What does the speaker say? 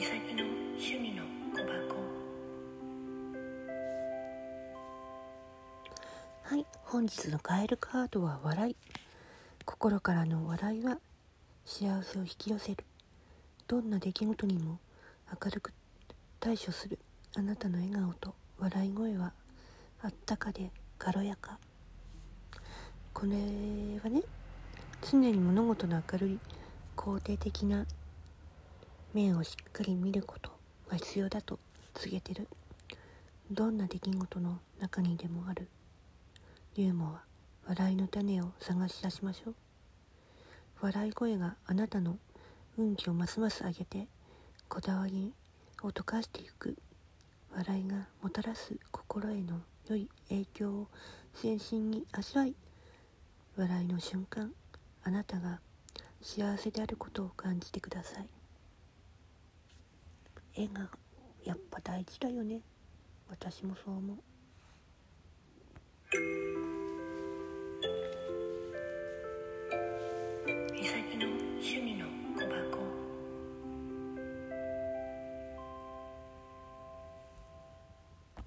美咲の趣味の小箱はい本日のカエルカードは笑い。心からの笑いは幸せを引き寄せる。どんな出来事にも明るく対処する。あなたの笑顔と笑い声はあったかで軽やか。これはね常に物事の明るい肯定的な面をしっかり見ることが必要だと告げてる。どんな出来事の中にでもある。ユーモア笑いの種を探し出しましょう。笑い声があなたの運気をますます上げてこだわりを溶かしていく。笑いがもたらす心への良い影響を全身に味わい。笑いの瞬間あなたが幸せであることを感じてください。絵がやっぱ大事だよね。私もそう思う。